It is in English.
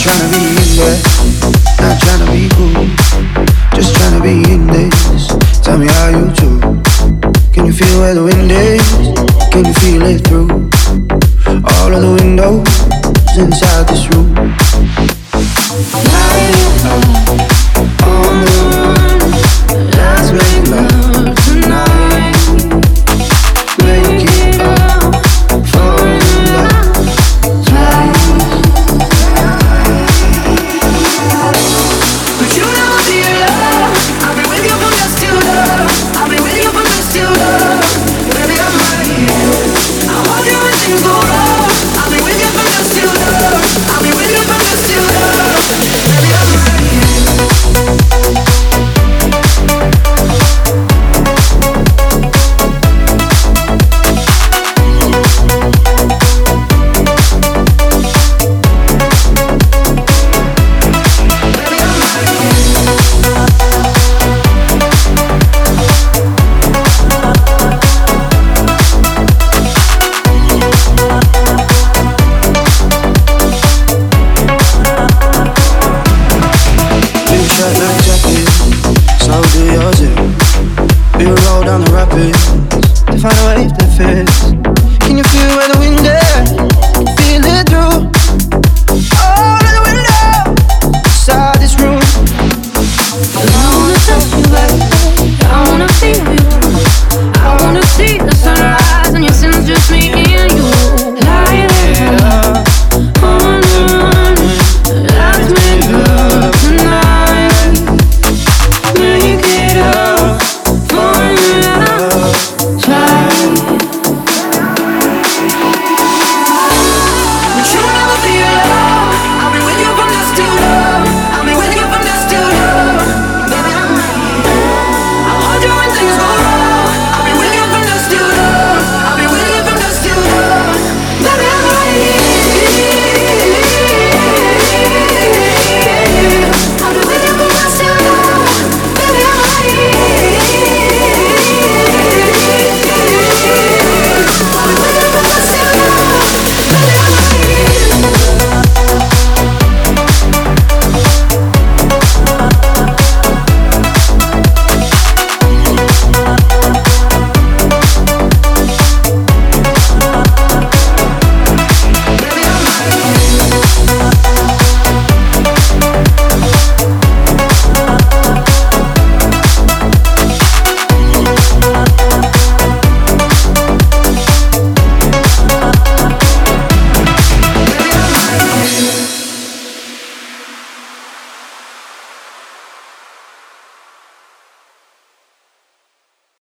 Trying to be in there, not trying be cool, just trying be in this. Tell me how you do. Can you feel where the wind is? Can you feel it through all of the windows inside this room? Why Can you feel where the wind is?